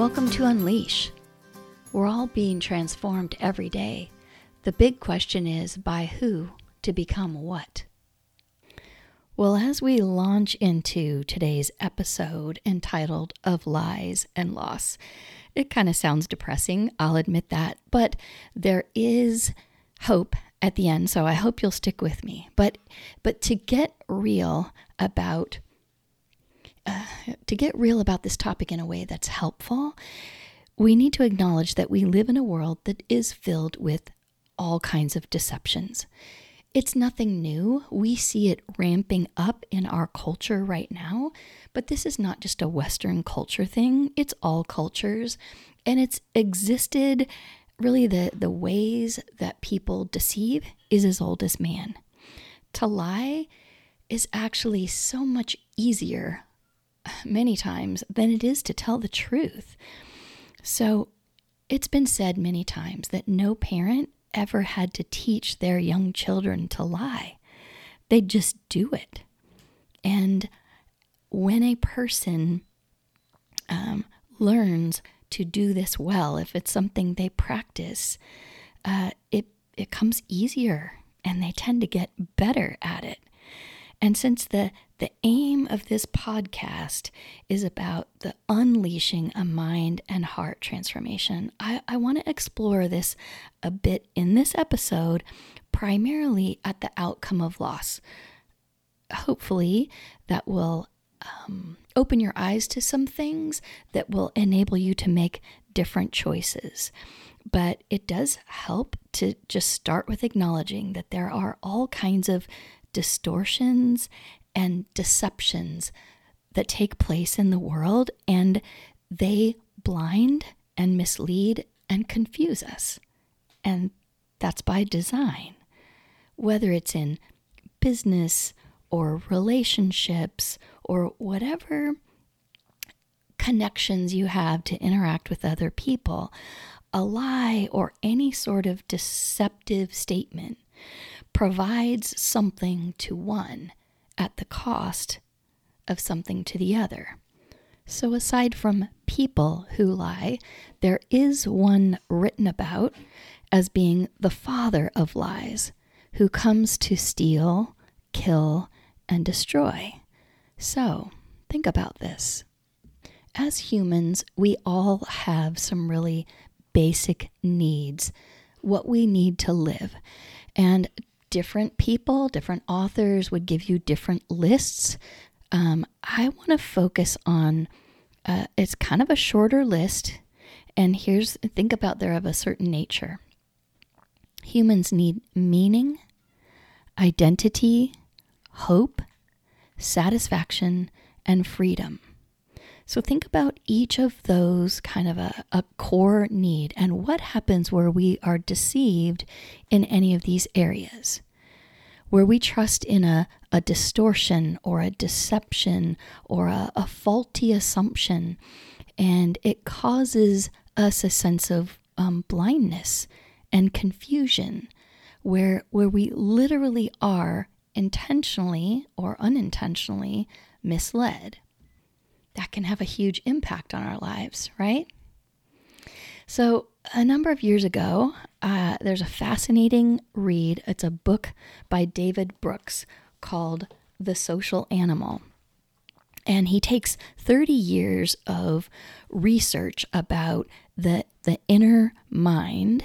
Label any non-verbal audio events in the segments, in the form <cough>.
Welcome to Unleash. We're all being transformed every day. The big question is by who to become what? Well, as we launch into today's episode entitled Of Lies and Loss, it kind of sounds depressing, I'll admit that, but there is hope at the end, so I hope you'll stick with me. But but to get real about uh, to get real about this topic in a way that's helpful, we need to acknowledge that we live in a world that is filled with all kinds of deceptions. It's nothing new. We see it ramping up in our culture right now, but this is not just a Western culture thing, it's all cultures. And it's existed really the, the ways that people deceive is as old as man. To lie is actually so much easier many times than it is to tell the truth. So it's been said many times that no parent ever had to teach their young children to lie, they just do it. And when a person um, learns to do this well, if it's something they practice, uh, it it comes easier, and they tend to get better at it. And since the the aim of this podcast is about the unleashing a mind and heart transformation, I, I want to explore this a bit in this episode, primarily at the outcome of loss. Hopefully, that will um, open your eyes to some things that will enable you to make different choices. But it does help to just start with acknowledging that there are all kinds of distortions and deceptions that take place in the world, and they blind and mislead and confuse us. And that's by design. Whether it's in business or relationships or whatever connections you have to interact with other people, a lie or any sort of deceptive statement provides something to one at the cost of something to the other. So, aside from people who lie, there is one written about as being the father of lies, who comes to steal, kill, and destroy. So, think about this. As humans, we all have some really basic needs, what we need to live. And different people, different authors would give you different lists. Um, I want to focus on uh, it's kind of a shorter list. And here's think about they're of a certain nature. Humans need meaning, identity, hope, satisfaction, and freedom. So think about each of those kind of a, a core need and what happens where we are deceived in any of these areas. Where we trust in a, a distortion or a deception or a, a faulty assumption, and it causes us a sense of um, blindness and confusion, where, where we literally are intentionally or unintentionally misled that can have a huge impact on our lives, right? So, a number of years ago, uh, there's a fascinating read. It's a book by David Brooks called The Social Animal. And he takes 30 years of research about the, the inner mind,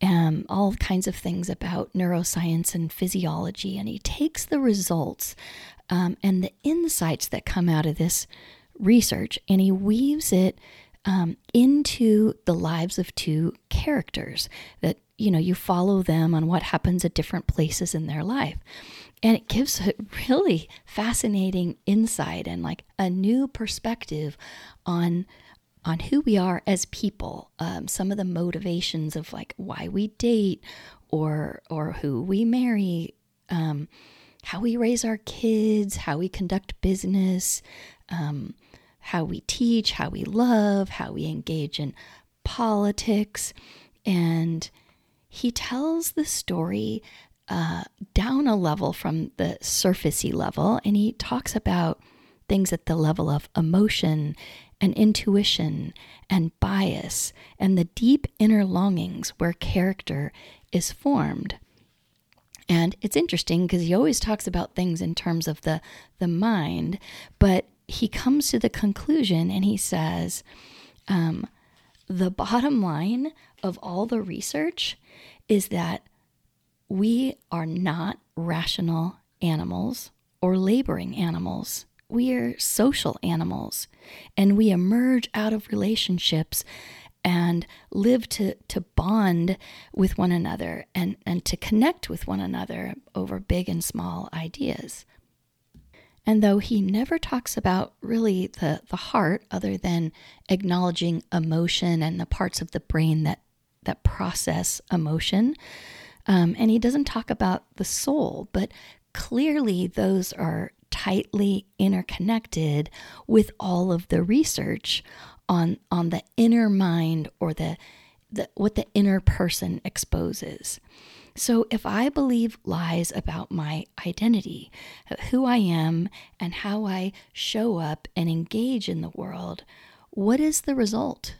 and um, all kinds of things about neuroscience and physiology. And he takes the results um, and the insights that come out of this research and he weaves it um, into the lives of two characters that you know you follow them on what happens at different places in their life. And it gives a really fascinating insight and like a new perspective on on who we are as people um, some of the motivations of like why we date or or who we marry um, how we raise our kids how we conduct business um, how we teach, how we love, how we engage in politics. And he tells the story uh, down a level from the surfacey level, and he talks about things at the level of emotion and intuition and bias and the deep inner longings where character is formed. And it's interesting because he always talks about things in terms of the, the mind, but he comes to the conclusion and he says, um, the bottom line of all the research is that we are not rational animals or laboring animals. We are social animals, and we emerge out of relationships and live to, to bond with one another and, and to connect with one another over big and small ideas. And though he never talks about really the, the heart, other than acknowledging emotion and the parts of the brain that, that process emotion, um, and he doesn't talk about the soul, but clearly those are tightly interconnected with all of the research on on the inner mind or the, the what the inner person exposes. So, if I believe lies about my identity, who I am, and how I show up and engage in the world, what is the result?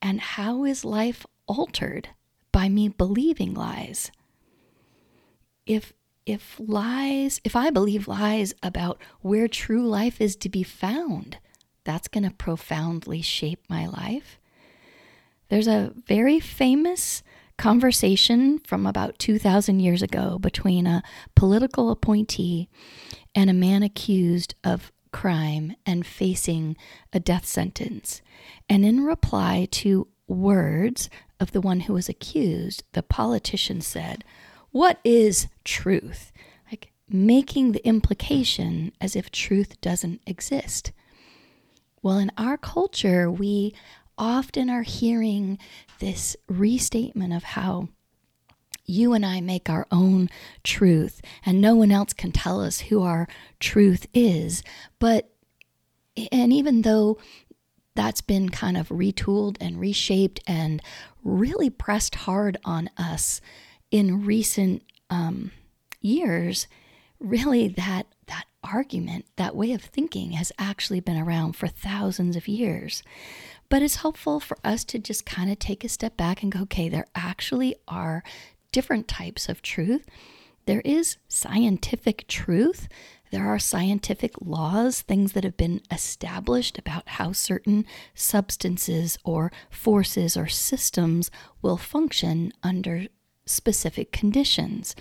And how is life altered by me believing lies? If if lies, if I believe lies about where true life is to be found, that's going to profoundly shape my life. There's a very famous conversation from about 2,000 years ago between a political appointee and a man accused of crime and facing a death sentence. And in reply to words of the one who was accused, the politician said, What is truth? Like making the implication as if truth doesn't exist. Well, in our culture, we often are hearing this restatement of how you and I make our own truth, and no one else can tell us who our truth is. But, and even though that's been kind of retooled and reshaped and really pressed hard on us in recent um, years, really that that argument, that way of thinking has actually been around for thousands of years. But it's helpful for us to just kind of take a step back and go, okay, there actually are different types of truth. There is scientific truth. There are scientific laws, things that have been established about how certain substances or forces or systems will function under specific conditions.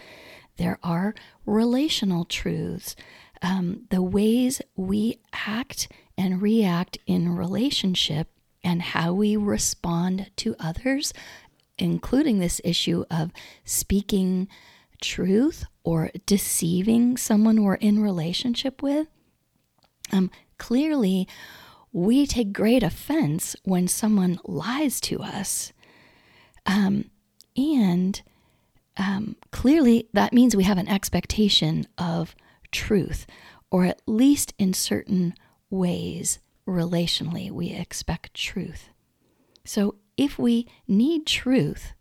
There are relational truths, um, the ways we act and react in relationship and how we respond to others, including this issue of speaking truth or deceiving someone we're in relationship with. Um, clearly, we take great offense when someone lies to us. Um, and um, clearly, that means we have an expectation of truth, or at least in certain ways relationally, we expect truth. So if we need truth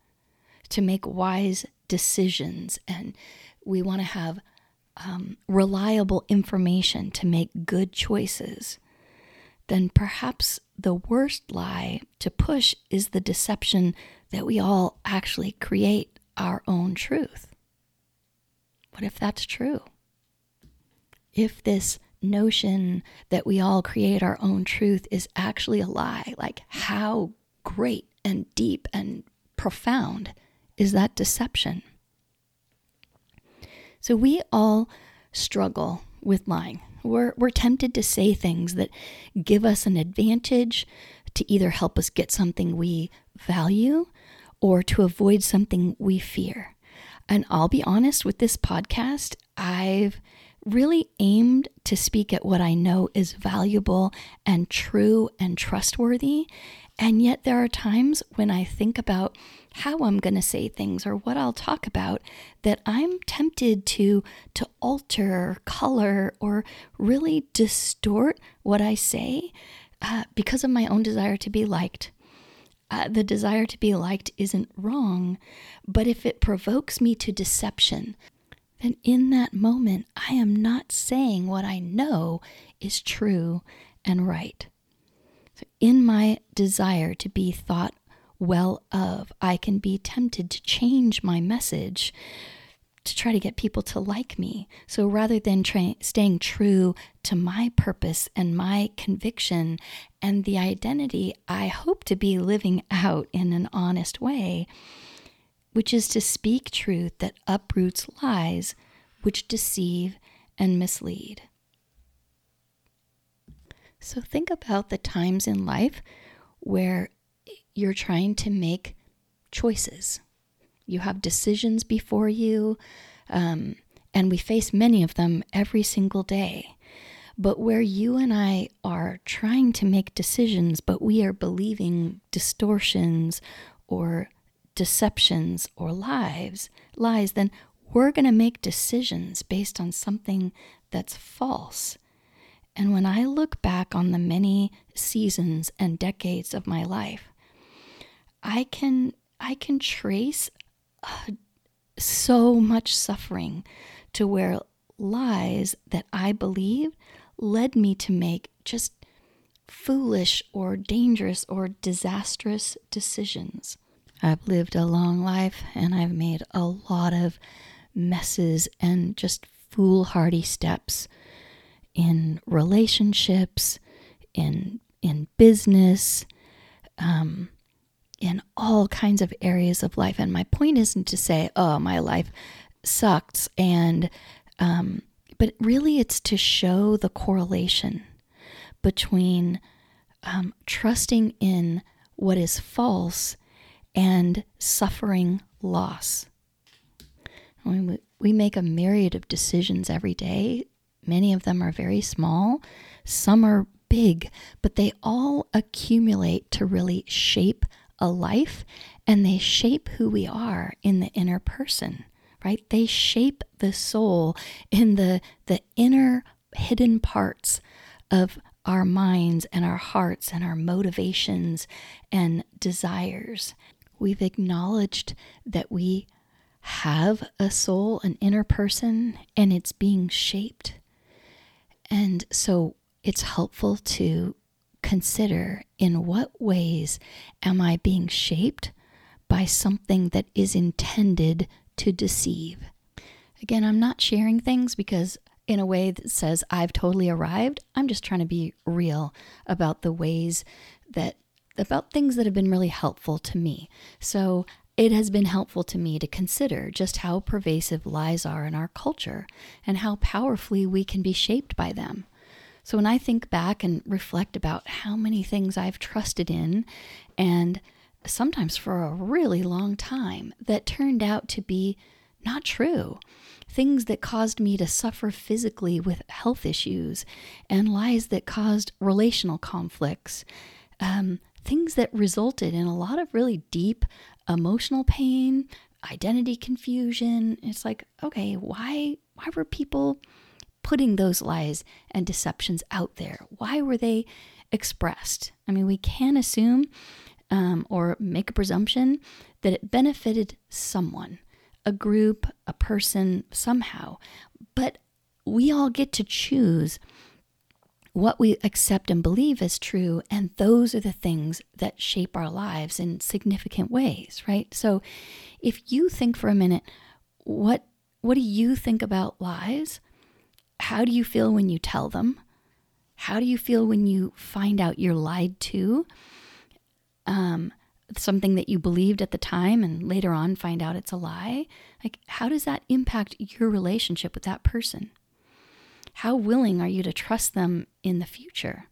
to make wise decisions and we want to have um, reliable information to make good choices, then perhaps the worst lie to push is the deception that we all actually create our own truth. What if that's true? If this notion that we all create our own truth is actually a lie. Like, how great and deep and profound is that deception? So, we all struggle with lying. We're, we're tempted to say things that give us an advantage to either help us get something we value or to avoid something we fear. And I'll be honest with this podcast, I've really aimed to speak at what I know is valuable and true and trustworthy. And yet, there are times when I think about how I'm going to say things or what I'll talk about that I'm tempted to to alter, color, or really distort what I say uh, because of my own desire to be liked. Uh, the desire to be liked isn't wrong, but if it provokes me to deception, then in that moment, I am not saying what I know is true and right. So in my desire to be thought well of, I can be tempted to change my message to try to get people to like me. So rather than tra- staying true to my purpose and my conviction and the identity I hope to be living out in an honest way, which is to speak truth that uproots lies which deceive and mislead. So think about the times in life where you're trying to make choices you have decisions before you, um, and we face many of them every single day. But where you and I are trying to make decisions, but we are believing distortions or deceptions or lies, lies, then we're going to make decisions based on something that's false. And when I look back on the many seasons and decades of my life, I can I can trace uh, so much suffering to where lies that I believed led me to make just foolish or dangerous or disastrous decisions. I've lived a long life and I've made a lot of messes and just foolhardy steps in relationships, in in business, um, in all kinds of areas of life. And my point isn't to say, oh, my life sucks. And, um, but really it's to show the correlation between um, trusting in what is false and suffering loss. We, we make a myriad of decisions every day. Many of them are very small, some are big, but they all accumulate to really shape a life and they shape who we are in the inner person right they shape the soul in the the inner hidden parts of our minds and our hearts and our motivations and desires we've acknowledged that we have a soul an inner person and it's being shaped and so it's helpful to consider in what ways am I being shaped by something that is intended to deceive. Again, I'm not sharing things because in a way that says I've totally arrived. I'm just trying to be real about the ways that about things that have been really helpful to me. So it has been helpful to me to consider just how pervasive lies are in our culture and how powerfully we can be shaped by them. So when I think back and reflect about how many things I've trusted in, and sometimes for a really long time, that turned out to be not true. Things that caused me to suffer physically with health issues, and lies that caused relational conflicts. Um, things that resulted in a lot of really deep emotional pain, identity confusion. It's like, okay, why why were people putting those lies and deceptions out there? Why were they expressed? I mean, we can assume um, or make a presumption that it benefited someone, a group, a person, somehow. But we all get to choose what we accept and believe as true, and those are the things that shape our lives in significant ways, right? So if you think for a minute, what what do you think about lies? How do you feel when you tell them? How do you feel when you find out you're lied to? Um, something that you believed at the time and later on find out it's a lie? Like, how does that impact your relationship with that person? How willing are you to trust them in the future?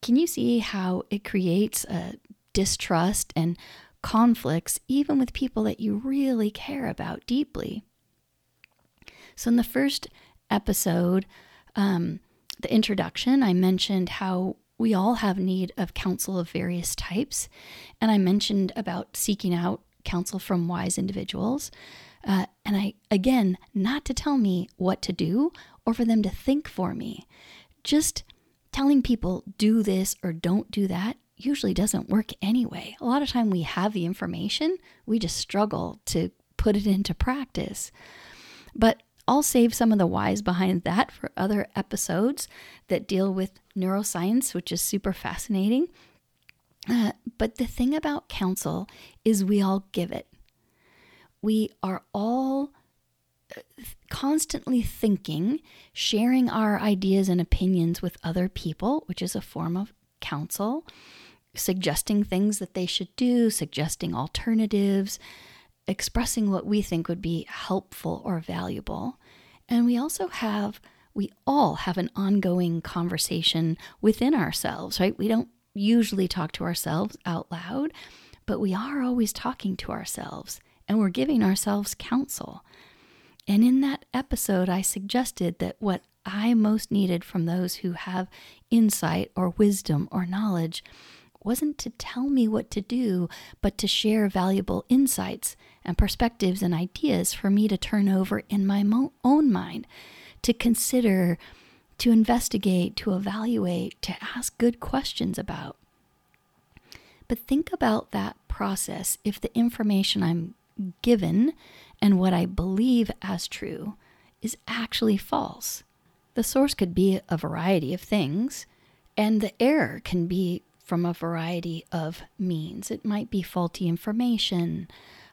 Can you see how it creates a distrust and conflicts even with people that you really care about deeply? So, in the first episode, um, the introduction, I mentioned how we all have need of counsel of various types. And I mentioned about seeking out counsel from wise individuals. Uh, and I, again, not to tell me what to do or for them to think for me. Just telling people do this or don't do that usually doesn't work anyway. A lot of time we have the information, we just struggle to put it into practice. But I'll save some of the whys behind that for other episodes that deal with neuroscience, which is super fascinating. Uh, but the thing about counsel is we all give it. We are all constantly thinking, sharing our ideas and opinions with other people, which is a form of counsel, suggesting things that they should do, suggesting alternatives, expressing what we think would be helpful or valuable. And we also have, we all have an ongoing conversation within ourselves, right? We don't usually talk to ourselves out loud, but we are always talking to ourselves and we're giving ourselves counsel. And in that episode, I suggested that what I most needed from those who have insight or wisdom or knowledge wasn't to tell me what to do, but to share valuable insights and perspectives and ideas for me to turn over in my mo- own mind, to consider, to investigate, to evaluate, to ask good questions about. But think about that process if the information I'm given and what I believe as true is actually false. The source could be a variety of things, and the error can be from a variety of means. It might be faulty information,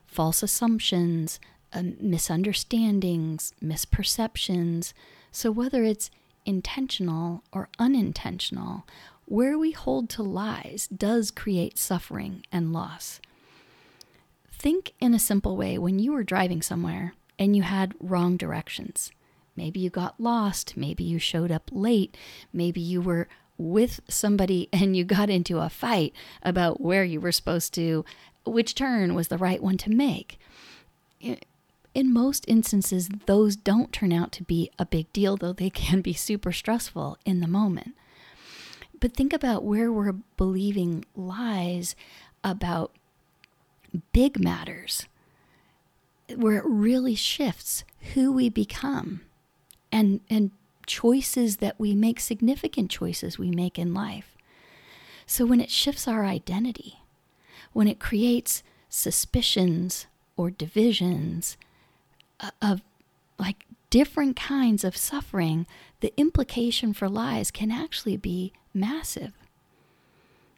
false assumptions, uh, misunderstandings, misperceptions. So, whether it's intentional or unintentional, where we hold to lies does create suffering and loss. Think in a simple way when you were driving somewhere and you had wrong directions. Maybe you got lost, maybe you showed up late, maybe you were with somebody <laughs> and you got into a fight about where you were supposed to, which turn was the right one to make. In most instances, those don't turn out to be a big deal, though they <laughs> can be super stressful in the moment. But think about where we're believing lies about big matters, where it really shifts who we become and, and choices that we make, significant choices we make in life. So when it shifts our identity, when it creates suspicions or divisions uh, of like different kinds of suffering, the implication for lies can actually be massive.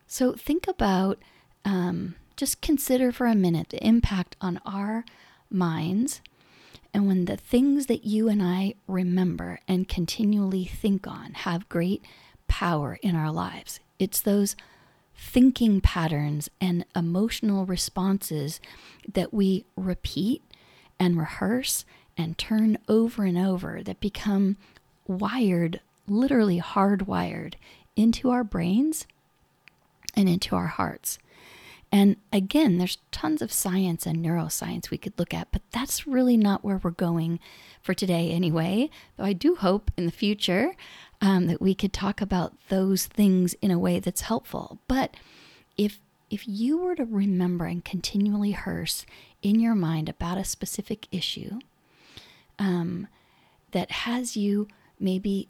So think about, um, just consider for a minute the impact on our minds and when the things that you and I remember and continually think on have great power in our lives, it's those thinking patterns and emotional responses that we repeat and rehearse and turn over and over that become wired, literally hardwired into our brains and into our hearts. And again, there's tons of science and neuroscience we could look at, but that's really not where we're going for today anyway. Though I do hope in the future um, that we could talk about those things in a way that's helpful. But if if you were to remember and continually hearse in your mind about a specific issue um, that has you maybe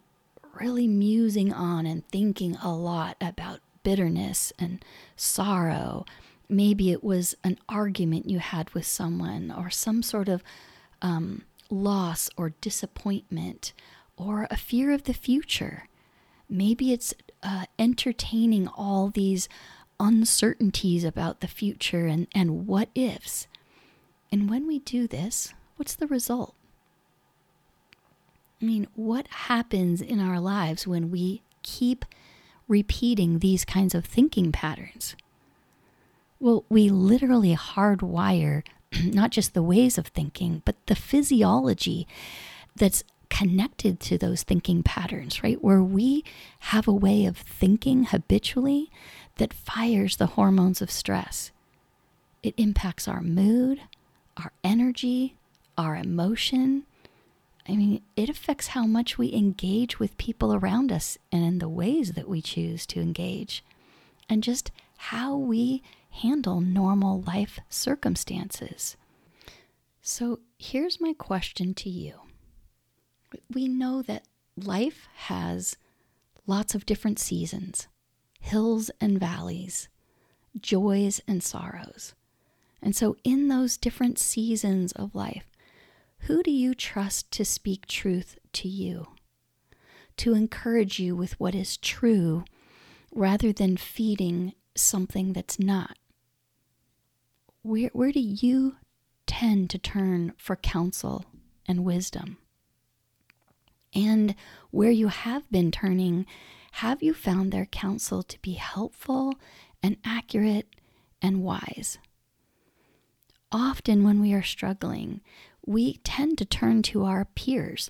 really musing on and thinking a lot about bitterness and sorrow maybe it was an argument you had with someone or some sort of um, loss or disappointment or a fear of the future. Maybe it's uh, entertaining all these uncertainties about the future and, and what ifs. And when we do this, what's the result? I mean, what happens in our lives when we keep repeating these kinds of thinking patterns? Well, we literally hardwire <clears throat> not just the ways of thinking, but the physiology that's connected to those thinking patterns, right? Where we have a way of thinking habitually that fires the hormones of stress. It impacts our mood, our energy, our emotion. I mean, it affects how much we engage with people around us and in the ways that we choose to engage, and just how we handle normal life circumstances. So here's my question to you. We know that life has lots of different seasons, hills and valleys, joys and sorrows. And so, in those different seasons of life, Who do you trust to speak truth to you? To encourage you with what is true rather than feeding something that's not? Where, where do you tend to turn for counsel and wisdom? And where you have been turning, have you found their counsel to be helpful and accurate and wise? Often, when we are struggling, we tend to turn to our peers.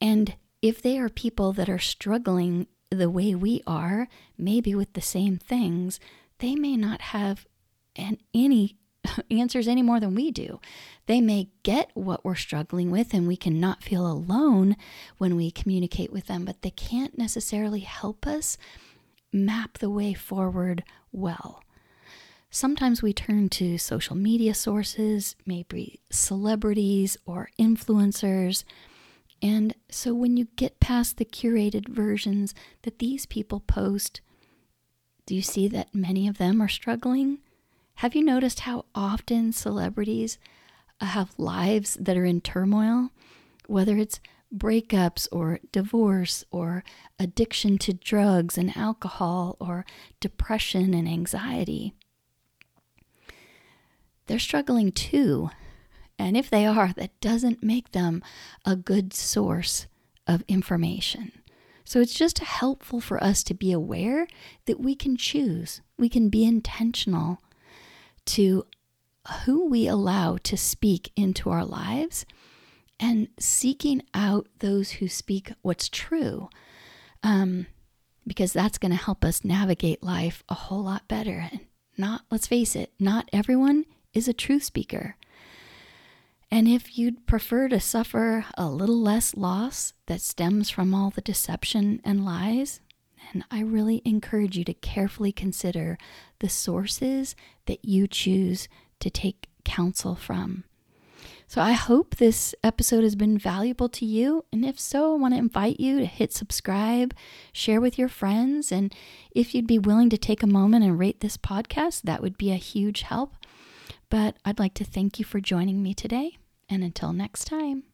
And if they are people that are struggling the way we are, maybe with the same things, they may not have an, any <laughs> answers any more than we do. They may get what we're struggling with, and we cannot feel alone when we communicate with them, but they can't necessarily help us map the way forward well. Sometimes we turn to social media sources, maybe celebrities or influencers. And so when you get past the curated versions that these people post, do you see that many of them are struggling? Have you noticed how often celebrities uh, have lives that are in turmoil? Whether it's breakups or divorce or addiction to drugs and alcohol or depression and anxiety they're struggling too. And if they are, that doesn't make them a good source of information. So it's just helpful for us to be aware that we can choose, we can be intentional to who we allow to speak into our lives and seeking out those who speak what's true. Um, because that's going to help us navigate life a whole lot better. And not, let's face it, not everyone is a truth speaker. And if you'd prefer to suffer a little less loss that stems from all the deception and lies, I really encourage you to carefully consider the sources that you choose to take counsel from. So I hope this episode has been valuable to you. And if so, I want to invite you to hit subscribe, share with your friends. And if you'd be willing to take a moment and rate this podcast, that would be a huge help. But I'd like to thank you for joining me today, and until next time.